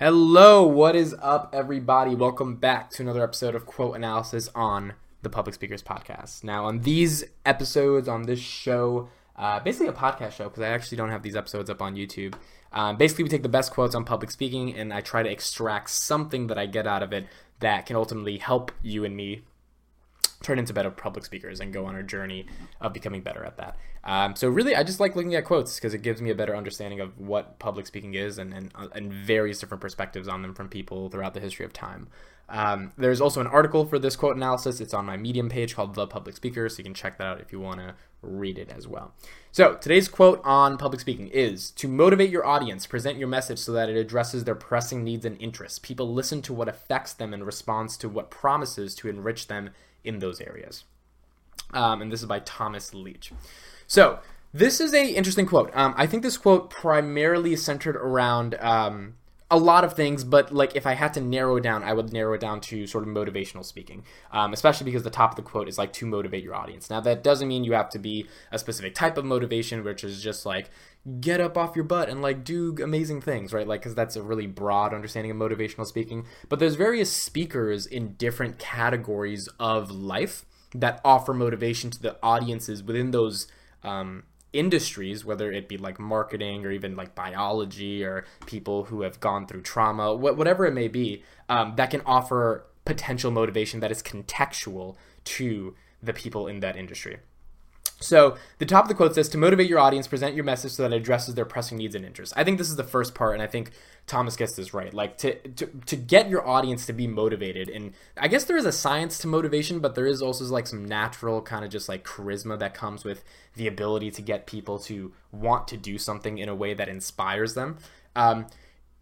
Hello, what is up, everybody? Welcome back to another episode of Quote Analysis on the Public Speakers Podcast. Now, on these episodes, on this show, uh, basically a podcast show, because I actually don't have these episodes up on YouTube. Uh, basically, we take the best quotes on public speaking and I try to extract something that I get out of it that can ultimately help you and me turn into better public speakers and go on our journey of becoming better at that. Um, so really, I just like looking at quotes because it gives me a better understanding of what public speaking is and, and, uh, and various different perspectives on them from people throughout the history of time. Um, there's also an article for this quote analysis. It's on my Medium page called The Public Speaker, so you can check that out if you want to read it as well. So today's quote on public speaking is To motivate your audience, present your message so that it addresses their pressing needs and interests. People listen to what affects them and responds to what promises to enrich them in those areas. Um, and this is by Thomas Leech. So this is a interesting quote. Um, I think this quote primarily is centered around um, a lot of things, but like if I had to narrow it down, I would narrow it down to sort of motivational speaking, um, especially because the top of the quote is like to motivate your audience. Now that doesn't mean you have to be a specific type of motivation, which is just like get up off your butt and like do amazing things, right? Like because that's a really broad understanding of motivational speaking. But there's various speakers in different categories of life that offer motivation to the audiences within those um, industries, whether it be like marketing or even like biology or people who have gone through trauma, wh- whatever it may be, um, that can offer potential motivation that is contextual to the people in that industry. So the top of the quote says to motivate your audience, present your message so that it addresses their pressing needs and interests. I think this is the first part, and I think Thomas gets this right. Like to to to get your audience to be motivated, and I guess there is a science to motivation, but there is also like some natural kind of just like charisma that comes with the ability to get people to want to do something in a way that inspires them. Um,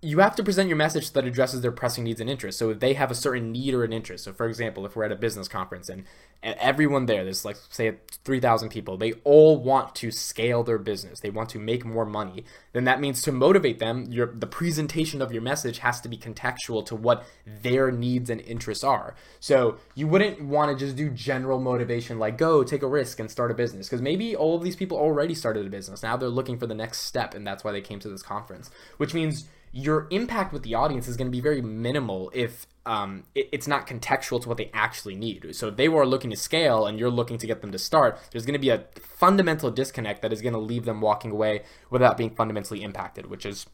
you have to present your message that addresses their pressing needs and interests. So if they have a certain need or an interest, so for example, if we're at a business conference and, everyone there, there's like say 3,000 people, they all want to scale their business, they want to make more money, then that means to motivate them, your the presentation of your message has to be contextual to what their needs and interests are. So you wouldn't want to just do general motivation like go take a risk and start a business because maybe all of these people already started a business. Now they're looking for the next step and that's why they came to this conference, which means your impact with the audience is going to be very minimal if um, it, it's not contextual to what they actually need. So if they were looking to scale and you're looking to get them to start, there's going to be a fundamental disconnect that is going to leave them walking away without being fundamentally impacted, which is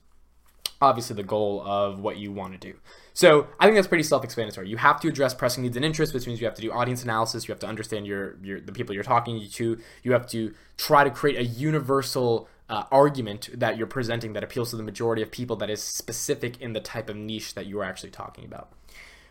obviously the goal of what you want to do. So I think that's pretty self-explanatory. You have to address pressing needs and interests, which means you have to do audience analysis. You have to understand your, your the people you're talking to. You have to try to create a universal uh, argument that you're presenting that appeals to the majority of people that is specific in the type of niche that you are actually talking about.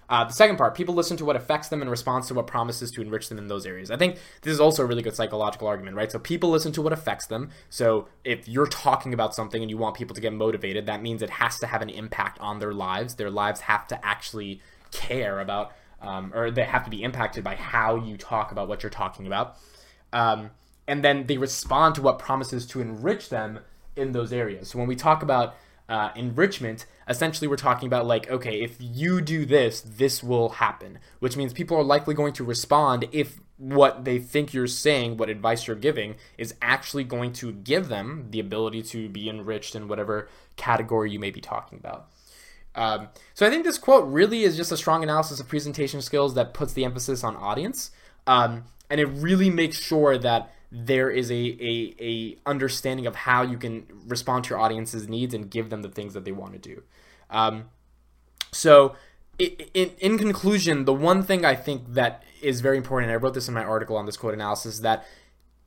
Uh, the second part, people listen to what affects them in response to what promises to enrich them in those areas. I think this is also a really good psychological argument, right? So people listen to what affects them. So if you're talking about something and you want people to get motivated, that means it has to have an impact on their lives. Their lives have to actually care about, um, or they have to be impacted by how you talk about what you're talking about. Um, and then they respond to what promises to enrich them in those areas. So when we talk about uh, enrichment, essentially we're talking about like, okay, if you do this, this will happen, which means people are likely going to respond if what they think you're saying, what advice you're giving, is actually going to give them the ability to be enriched in whatever category you may be talking about. Um, so I think this quote really is just a strong analysis of presentation skills that puts the emphasis on audience, um, and it really makes sure that there is a, a, a understanding of how you can respond to your audience's needs and give them the things that they want to do. Um, so, in, in conclusion, the one thing I think that is very important, and I wrote this in my article on this quote analysis, is that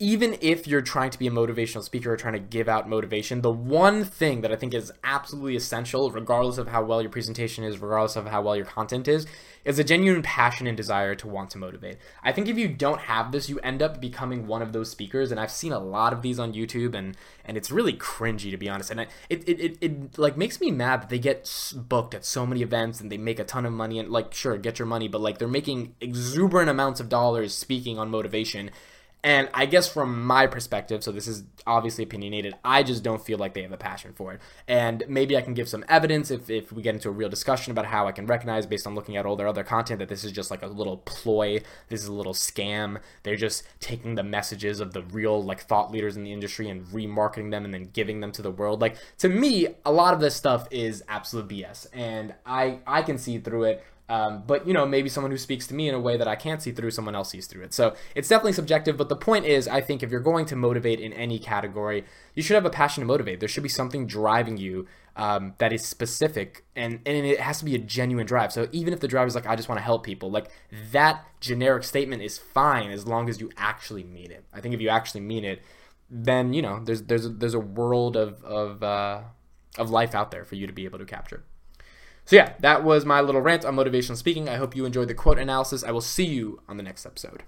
even if you're trying to be a motivational speaker or trying to give out motivation, the one thing that I think is absolutely essential, regardless of how well your presentation is, regardless of how well your content is, is a genuine passion and desire to want to motivate. I think if you don't have this, you end up becoming one of those speakers, and I've seen a lot of these on YouTube, and and it's really cringy to be honest. And it it it, it, it like makes me mad that they get booked at so many events and they make a ton of money, and like sure get your money, but like they're making exuberant amounts of dollars speaking on motivation And I guess from my perspective, so this is obviously opinionated, I just don't feel like they have a passion for it. And maybe I can give some evidence if, if we get into a real discussion about how I can recognize based on looking at all their other content that this is just like a little ploy, this is a little scam. They're just taking the messages of the real like thought leaders in the industry and remarketing them and then giving them to the world. Like to me, a lot of this stuff is absolute BS. And I I can see through it. Um, but you know, maybe someone who speaks to me in a way that I can't see through, someone else sees through it. So it's definitely subjective. But the point is, I think if you're going to motivate in any category, you should have a passion to motivate. There should be something driving you um, that is specific, and and it has to be a genuine drive. So even if the drive is like, I just want to help people, like that generic statement is fine as long as you actually mean it. I think if you actually mean it, then you know there's there's there's a world of of uh, of life out there for you to be able to capture. So, yeah, that was my little rant on motivational speaking. I hope you enjoyed the quote analysis. I will see you on the next episode.